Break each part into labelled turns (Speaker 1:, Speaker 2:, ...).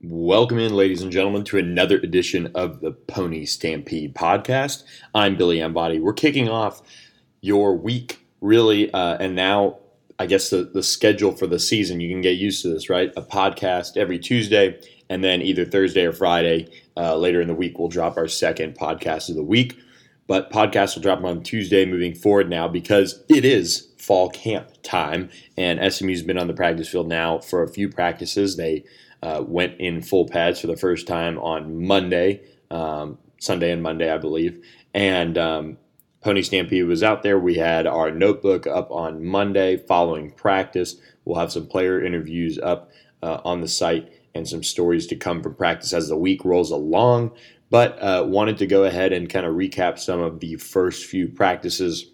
Speaker 1: Welcome in, ladies and gentlemen, to another edition of the Pony Stampede podcast. I'm Billy Embody. We're kicking off your week, really, uh, and now I guess the, the schedule for the season. You can get used to this, right? A podcast every Tuesday, and then either Thursday or Friday uh, later in the week, we'll drop our second podcast of the week. But podcasts will drop on Tuesday moving forward now because it is fall camp time, and SMU's been on the practice field now for a few practices. They uh, went in full pads for the first time on Monday, um, Sunday and Monday, I believe. And um, Pony Stampede was out there. We had our notebook up on Monday following practice. We'll have some player interviews up uh, on the site and some stories to come from practice as the week rolls along. But uh, wanted to go ahead and kind of recap some of the first few practices,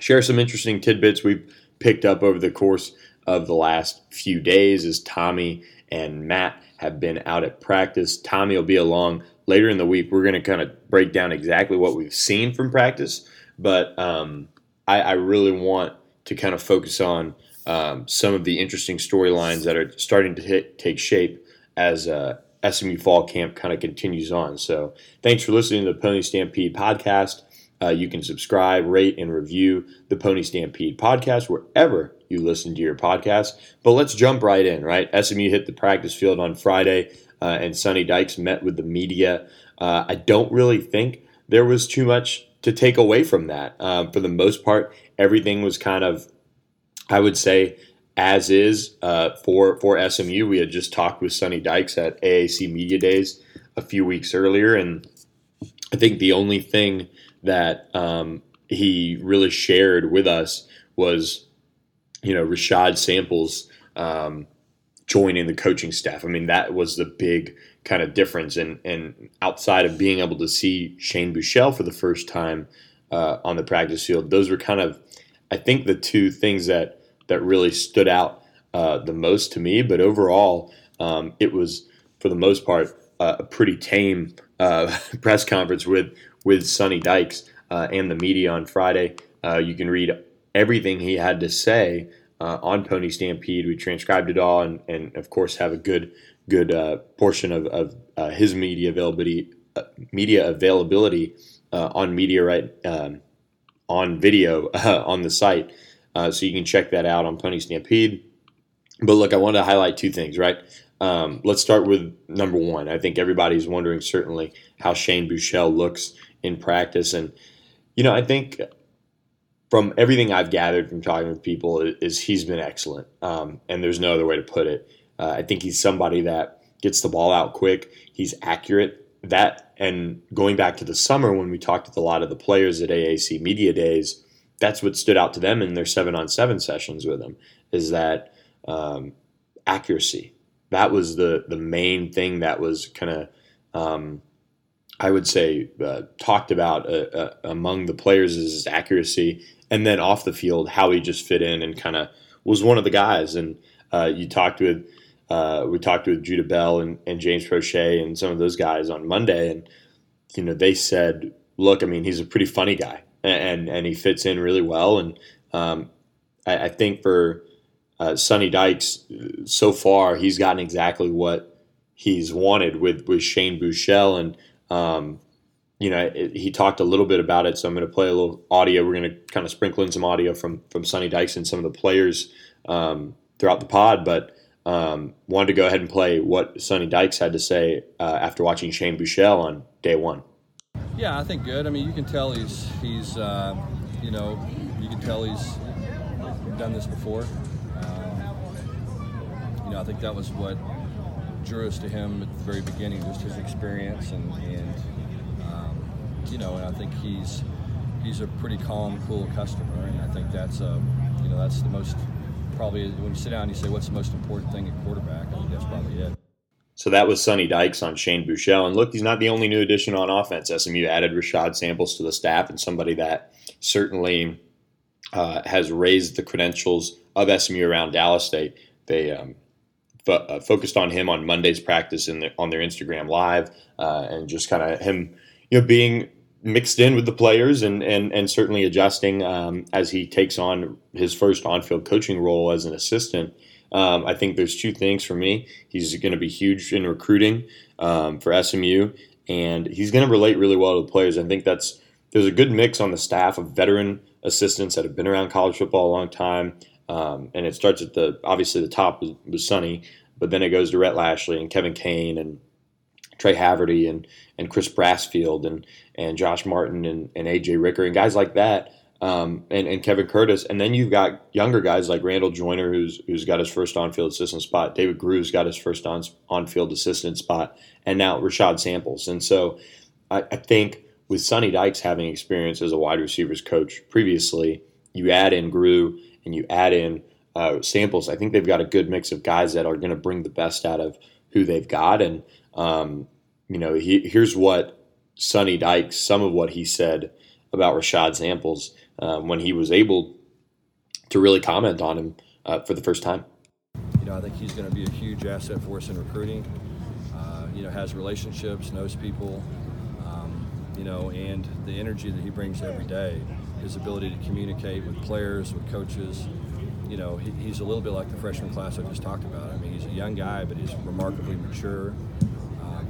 Speaker 1: share some interesting tidbits we've picked up over the course of the last few days as Tommy and Matt have been out at practice. Tommy will be along later in the week. We're going to kind of break down exactly what we've seen from practice, but um, I, I, really want to kind of focus on um, some of the interesting storylines that are starting to hit, take shape as uh, SMU fall camp kind of continues on. So, thanks for listening to the Pony Stampede podcast. Uh, you can subscribe, rate, and review the Pony Stampede podcast wherever you listen to your podcast. But let's jump right in, right? SMU hit the practice field on Friday, uh, and Sonny Dykes met with the media. Uh, I don't really think there was too much to take away from that. Um, for the most part, everything was kind of, I would say, as is uh, for for SMU. We had just talked with Sonny Dykes at AAC Media Days a few weeks earlier, and I think the only thing that um, he really shared with us was you know, Rashad Samples um, joining the coaching staff. I mean, that was the big kind of difference. And, and outside of being able to see Shane Buechele for the first time uh, on the practice field, those were kind of, I think, the two things that that really stood out uh, the most to me. But overall, um, it was for the most part uh, a pretty tame uh, press conference with with Sonny Dykes uh, and the media on Friday. Uh, you can read everything he had to say uh, on Pony Stampede. We transcribed it all, and, and of course have a good good uh, portion of, of uh, his media availability uh, media availability uh, on media right um, on video on the site, uh, so you can check that out on Pony Stampede. But look, I wanted to highlight two things, right? Um, let's start with number one. I think everybody's wondering certainly how Shane Buechele looks in practice, and you know, I think from everything I've gathered from talking with people, is he's been excellent, um, and there's no other way to put it. Uh, I think he's somebody that gets the ball out quick. He's accurate. That and going back to the summer when we talked with a lot of the players at AAC Media Days, that's what stood out to them in their seven on seven sessions with him is that um, accuracy. That was the the main thing that was kind of um, I would say uh, talked about uh, uh, among the players is his accuracy and then off the field, how he just fit in and kind of was one of the guys. And uh, you talked with uh, we talked with Judah Bell and, and James Proche and some of those guys on Monday, and you know they said, look, I mean, he's a pretty funny guy, and and he fits in really well. And um, I, I, think for uh, Sonny Dykes, so far he's gotten exactly what he's wanted with with Shane Buechele and. Um, you know, he talked a little bit about it, so I'm going to play a little audio. We're going to kind of sprinkle in some audio from from Sonny Dykes and some of the players um, throughout the pod, but um, wanted to go ahead and play what Sonny Dykes had to say uh, after watching Shane Buechele on day one.
Speaker 2: Yeah, I think good. I mean, you can tell he's he's uh, you know you can tell he's done this before. Um, you know, I think that was what drew us to him at the very beginning, just his experience and, and you know, and I think he's he's a pretty calm, cool customer, and I think that's a you know that's the most probably when you sit down and you say what's the most important thing at quarterback, I think that's probably it.
Speaker 1: So that was Sonny Dykes on Shane Buechele. And look, he's not the only new addition on offense. SMU added Rashad Samples to the staff and somebody that certainly uh, has raised the credentials of SMU around Dallas. They they um, fo- uh, focused on him on Monday's practice in the, on their Instagram live uh, and just kind of him you know being mixed in with the players and and and certainly adjusting um, as he takes on his first on-field coaching role as an assistant. Um, I think there's two things for me. He's going to be huge in recruiting um, for SMU, and he's going to relate really well to the players. I think that's there's a good mix on the staff of veteran assistants that have been around college football a long time, um, and it starts at the obviously the top was, was Sonny, but then it goes to Rhett Lashlee and Kevin Kane and Tre Haverty and and Chris Brassfield and and Josh Martin and, and AJ Ricker and guys like that. Um, and, and Kevin Curtis, and then you've got younger guys like Randall Joyner, who's who's got his first on-field assistant spot. David Gru's got his first on on-field assistant spot, and now Rashad Samples. And so, I, I think with Sonny Dykes having experience as a wide receivers coach previously, you add in Gru and you add in uh, Samples. I think they've got a good mix of guys that are going to bring the best out of who they've got. And um, you know, he, here's what Sonny Dykes, some of what he said about Rashad Samples um, when he was able to really comment on him uh, for the first time.
Speaker 2: You know, I think he's going to be a huge asset for us in recruiting. Uh, you know, has relationships, knows people, um, you know, and the energy that he brings every day, his ability to communicate with players, with coaches. You know, he, he's a little bit like the freshman class I just talked about. I mean, he's a young guy, but he's remarkably mature,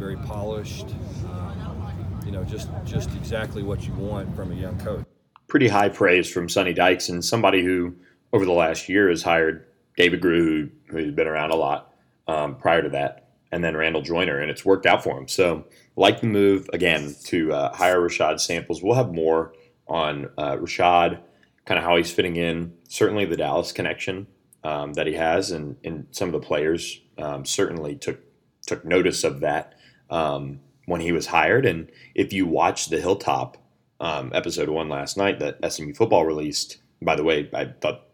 Speaker 2: very polished. Um, you know, just just exactly what you want from a young coach
Speaker 1: pretty high praise from Sonny Dykes and somebody who over the last year has hired David Gru, who, who's been around a lot um, prior to that, and then Randall Joyner, and it's worked out for him. So, like the move again to uh, hire Rashad Samples. We'll have more on uh, Rashad, kind of how he's fitting in. Certainly, the Dallas connection um, that he has, and, and some of the players um, certainly took took notice of that um, when he was hired. And if you watch the Hilltop um, episode one last night that SMU football released. By the way, I thought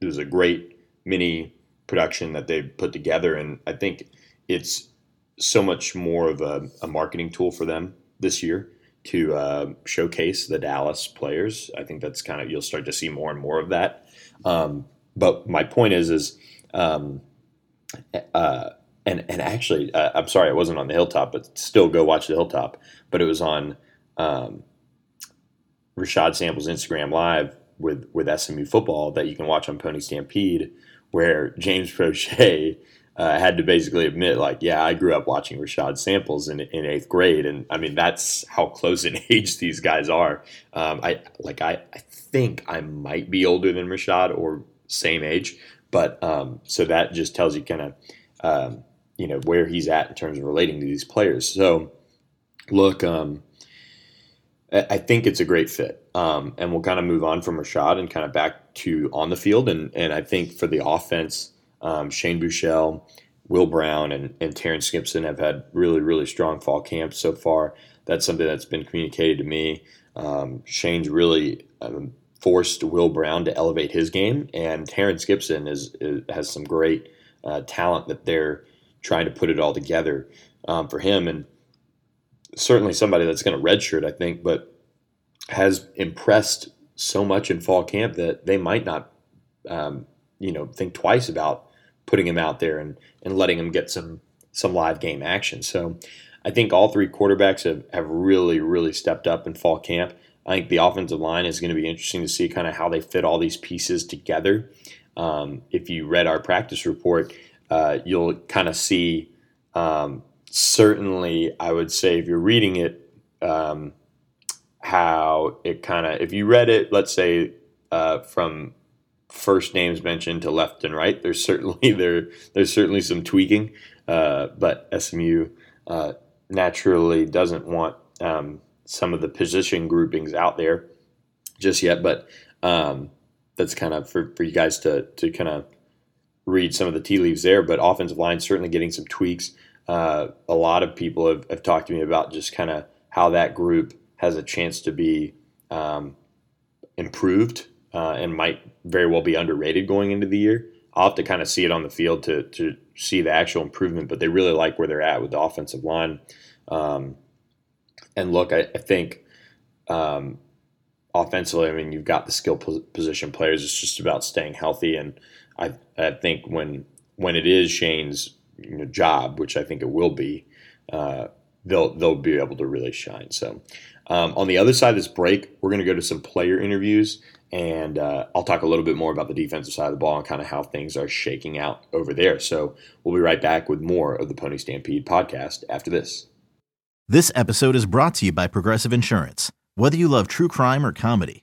Speaker 1: it was a great mini production that they put together, and I think it's so much more of a, a marketing tool for them this year to uh, showcase the Dallas players. I think that's kind of you'll start to see more and more of that. Um, but my point is, is um, uh, and and actually, uh, I'm sorry, I wasn't on the hilltop, but still go watch the hilltop. But it was on um, Rashad Samples Instagram Live with with SMU football that you can watch on Pony Stampede, where James Proche uh, had to basically admit, like, yeah, I grew up watching Rashad Samples in, in eighth grade, and I mean that's how close in age these guys are. Um, I like I, I think I might be older than Rashad or same age, but um, so that just tells you kind of um, you know where he's at in terms of relating to these players. So look. Um, I think it's a great fit. Um, and we'll kind of move on from Rashad and kind of back to on the field. And, and I think for the offense, um, Shane Buechele, Will Brown, and, and Terrence Gibson have had really, really strong fall camps so far. That's something that's been communicated to me. Um, Shane's really um, forced Will Brown to elevate his game, and Terrence Gibson is, is has some great uh, talent that they're trying to put it all together um, for him. And certainly somebody that's going to redshirt, I think, but has impressed so much in fall camp that they might not, um, you know, think twice about putting him out there and, and letting him get some some live game action. So I think all three quarterbacks have, have really, really stepped up in fall camp. I think the offensive line is going to be interesting to see kind of how they fit all these pieces together. Um, if you read our practice report, uh, you'll kind of see um, certainly, I would say if you're reading it, um, how it kind of, if you read it, let's say uh, from first names mentioned to left and right, there's certainly there there's certainly some tweaking, uh, but SMU uh, naturally doesn't want um, some of the position groupings out there just yet, but um, that's kind of for, for you guys to to kind of read some of the tea leaves there. But offensive line certainly getting some tweaks uh, a lot of people have, have, talked to me about just kind of how that group has a chance to be um, improved uh, and might very well be underrated going into the year. I'll have to kind of see it on the field to, to see the actual improvement, but they really like where they're at with the offensive line. Um, and look, I, I think um, offensively, I mean, you've got the skill position players. It's just about staying healthy. And I, I think when when it is Shane's you know, job, which I think it will be, uh, they'll they'll be able to really shine. So um, on the other side of this break, we're going to go to some player interviews, and uh, I'll talk a little bit more about the defensive side of the ball and kind of how things are shaking out over there. So we'll be right back with more of the Pony Stampede podcast after this.
Speaker 3: This episode is brought to you by Progressive Insurance. Whether you love true crime or comedy,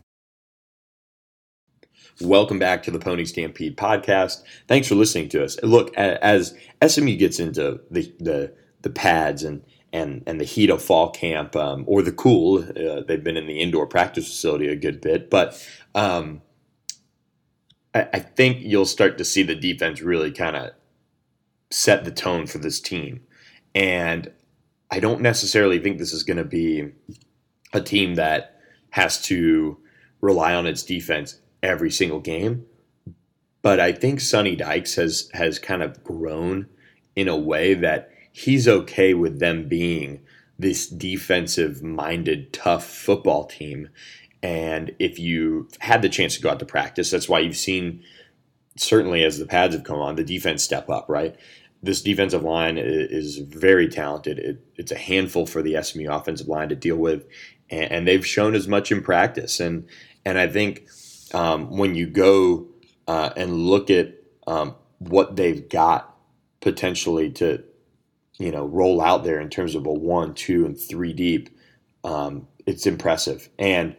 Speaker 1: Welcome back to the Pony Stampede podcast. Thanks for listening to us. Look, as SMU gets into the the, the pads and and and the heat of fall camp um, or the cool, uh, they've been in the indoor practice facility a good bit, but um, I, I think you'll start to see the defense really kind of set the tone for this team. And I don't necessarily think this is going to be a team that has to rely on its defense every single game. But I think Sonny Dykes has has kind of grown in a way that he's okay with them being this defensive minded, tough football team. And if you had the chance to go out to practice, that's why you've seen certainly as the pads have come on, the defense step up, right? this defensive line is very talented. It, it's a handful for the SMU offensive line to deal with, and, and they've shown as much in practice. And and I think um, when you go uh, and look at um, what they've got potentially to, you know, roll out there in terms of a one, two, and three deep, um, it's impressive. And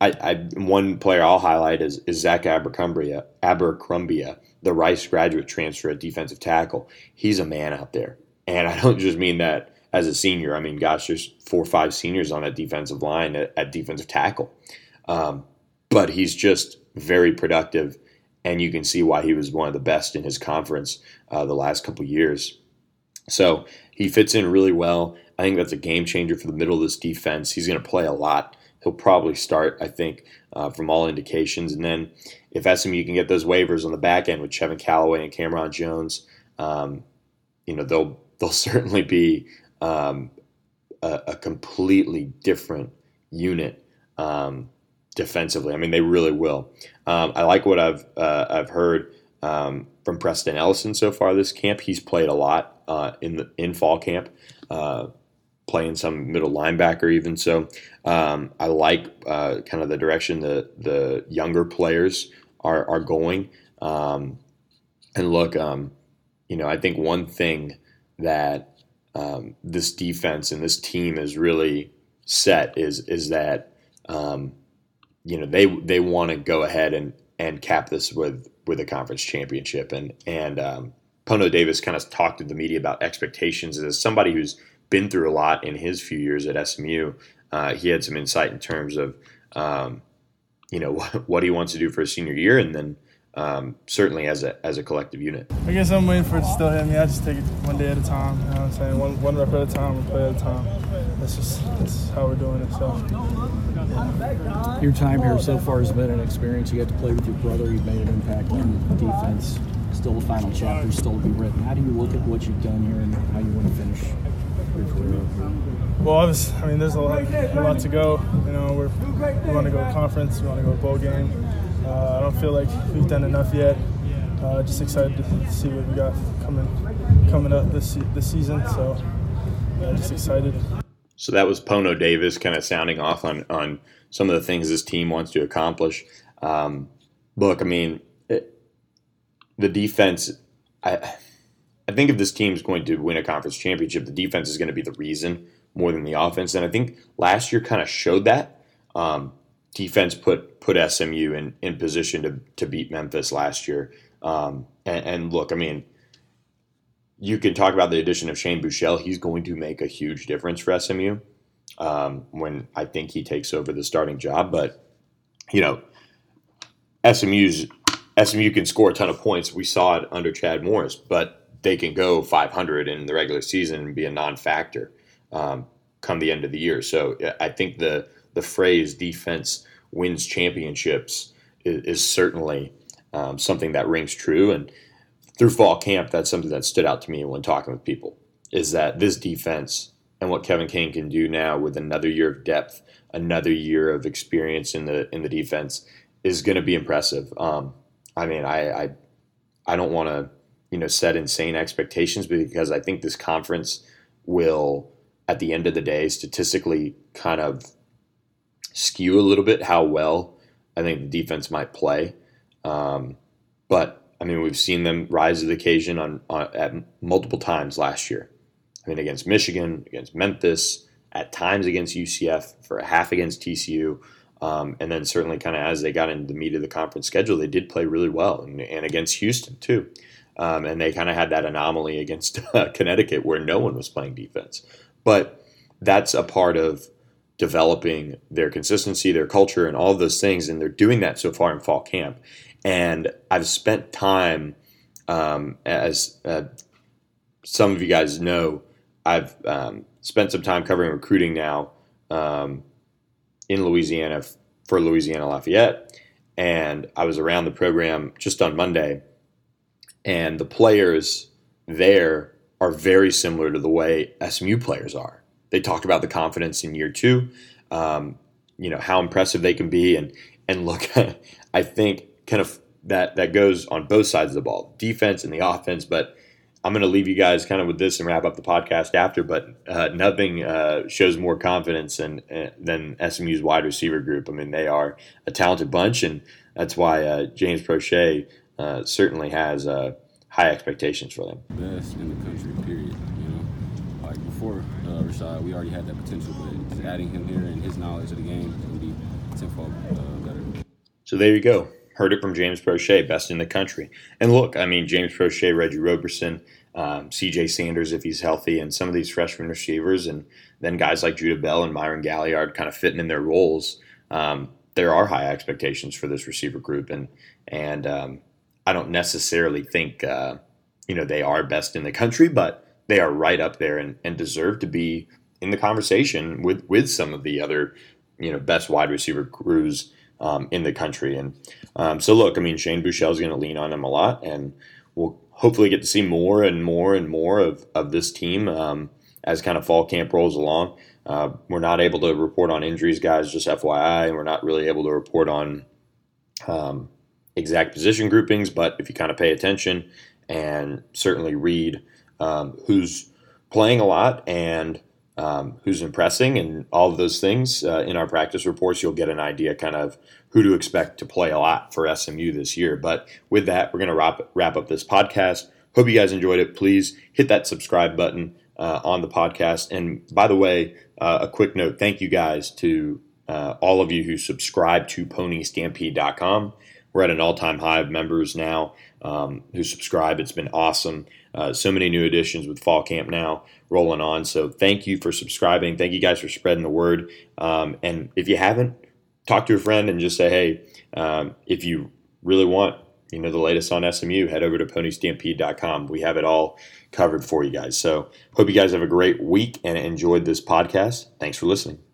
Speaker 1: I, I, one player I'll highlight is, is Zach Abercrumbia. Abercrumbia the Rice graduate transfer at defensive tackle. He's a man out there. And I don't just mean that as a senior. I mean, gosh, there's four or five seniors on that defensive line at, at defensive tackle. Um, but he's just very productive, and you can see why he was one of the best in his conference uh, the last couple years. So he fits in really well. I think that's a game changer for the middle of this defense. He's going to play a lot. He'll probably start, I think, uh, from all indications. And then if SMU can get those waivers on the back end with Chevin Calloway and Cameron Jones, um, you know they'll they'll certainly be um, a, a, completely different unit um, defensively. I mean, they really will. Um, I like what I've uh, I've heard um, from Preston Ellison so far this camp. He's played a lot uh, in the in fall camp. Uh, playing some middle linebacker even. So um, I like uh, kind of the direction the the younger players are are going. Um, and look, um, you know, I think one thing that um, this defense and this team is really set is is that um, you know they they want to go ahead and and cap this with with a conference championship and and um, Pono Davis kind of talked to the media about expectations as somebody who's been through a lot in his few years at SMU. Uh, he had some insight in terms of, um, you know, what, what, he wants to do for his senior year, and then um, certainly as a as a collective unit.
Speaker 4: I guess I'm waiting for it to still hit me. I just take it one day at a time. You know what I'm saying? One one rep at a time, one play at a time. That's just that's how we're doing it. So.
Speaker 5: Your time here so far has been an experience. You get to play with your brother. You've made an impact on defense. Still the final chapter, still to be written. How do you look at what you've done here and how you want to finish
Speaker 4: well, obviously, I mean, there's a lot, a lot to go. You know, we're, we want to go to conference, we want to go to bowl game. Uh, I don't feel like we've done enough yet. Uh, just excited to see what we got coming coming up this this season. So, yeah, just excited.
Speaker 1: So that was Pono Davis kind of sounding off on on some of the things this team wants to accomplish. Um, look, I mean, it, the defense. I I think if this team is going to win a conference championship, the defense is going to be the reason more than the offense. And I think last year kind of showed that. Um, defense put put SMU in, in position to, to beat Memphis last year. Um, and, and, look, I mean, you can talk about the addition of Shane Buechele. He's going to make a huge difference for SMU um, when I think he takes over the starting job. But you know, SMU's SMU can score a ton of points. We saw it under Chad Morris, but they can go 500 in the regular season and be a non-factor um, come the end of the year. So I think the the phrase "defense wins championships" is, is certainly um, something that rings true. And through fall camp, that's something that stood out to me when talking with people is that this defense and what Kevin Kane can do now with another year of depth, another year of experience in the in the defense is going to be impressive. Um, I mean, I I, I don't want to you know set insane expectations because I think this conference will at the end of the day statistically kind of skew a little bit how well I think the defense might play. Um, but I mean, we've seen them rise to the occasion on, on at multiple times last year. I mean, against Michigan, against Memphis, at times against UCF, for a half against TCU. Um, and then certainly kind of as they got into the meat of the conference schedule, they did play really well and, and against Houston too. Um, and they kind of had that anomaly against uh, Connecticut where no one was playing defense. But that's a part of developing their consistency, their culture, and all those things. And they're doing that so far in fall camp. And I've spent time, um, as uh, some of you guys know, I've um, spent some time covering recruiting now um, in Louisiana for Louisiana Lafayette, and I was around the program just on Monday, and the players there are very similar to the way SMU players are. They talk about the confidence in year two, um, you know how impressive they can be, and and look, I think kind of that that goes on both sides of the ball, defense and the offense, but I'm going to leave you guys kind of with this and wrap up the podcast after. But uh, nothing uh, shows more confidence than uh, than SMU's wide receiver group. I mean, they are a talented bunch, and that's why uh, James Proche uh, certainly has uh, high expectations for them.
Speaker 6: Best in the country, period. You know, like before Rashad, we already had that potential, but adding him here and his knowledge of the game is going to be tenfold better.
Speaker 1: So there you go heard it from James Proche, best in the country. And look, I mean, James Proche, Reggie Roberson, um, CJ Sanders, if he's healthy, and some of these freshman receivers, and then guys like Judah Bell and Myron Gailliard kind of fitting in their roles. Um, there are high expectations for this receiver group, and and um, I don't necessarily think uh, you know they are best in the country, but they are right up there and, and deserve to be in the conversation with with some of the other you know best wide receiver crews um, in the country. And um, so, look, I mean, Shane Buechele is going to lean on him a lot, and we'll hopefully get to see more and more and more of, of this team um, as kind of fall camp rolls along. Uh, we're not able to report on injuries, guys, just FYI, and we're not really able to report on um, exact position groupings, but if you kind of pay attention and certainly read um, who's playing a lot and um, who's impressing and all of those things uh, in our practice reports, you'll get an idea kind of who to expect to play a lot for SMU this year. But with that, we're going to wrap, wrap up this podcast. Hope you guys enjoyed it. Please hit that subscribe button uh, on the podcast. And by the way, uh, a quick note thank you guys to uh, all of you who subscribe to ponystampede.com. We're at an all time high of members now um, who subscribe. It's been awesome. Uh, so many new additions with fall camp now rolling on. So thank you for subscribing. Thank you guys for spreading the word. Um, and if you haven't, talk to a friend and just say, hey, um, if you really want, you know, the latest on SMU, head over to ponystampede.com. We have it all covered for you guys. So hope you guys have a great week and enjoyed this podcast. Thanks for listening.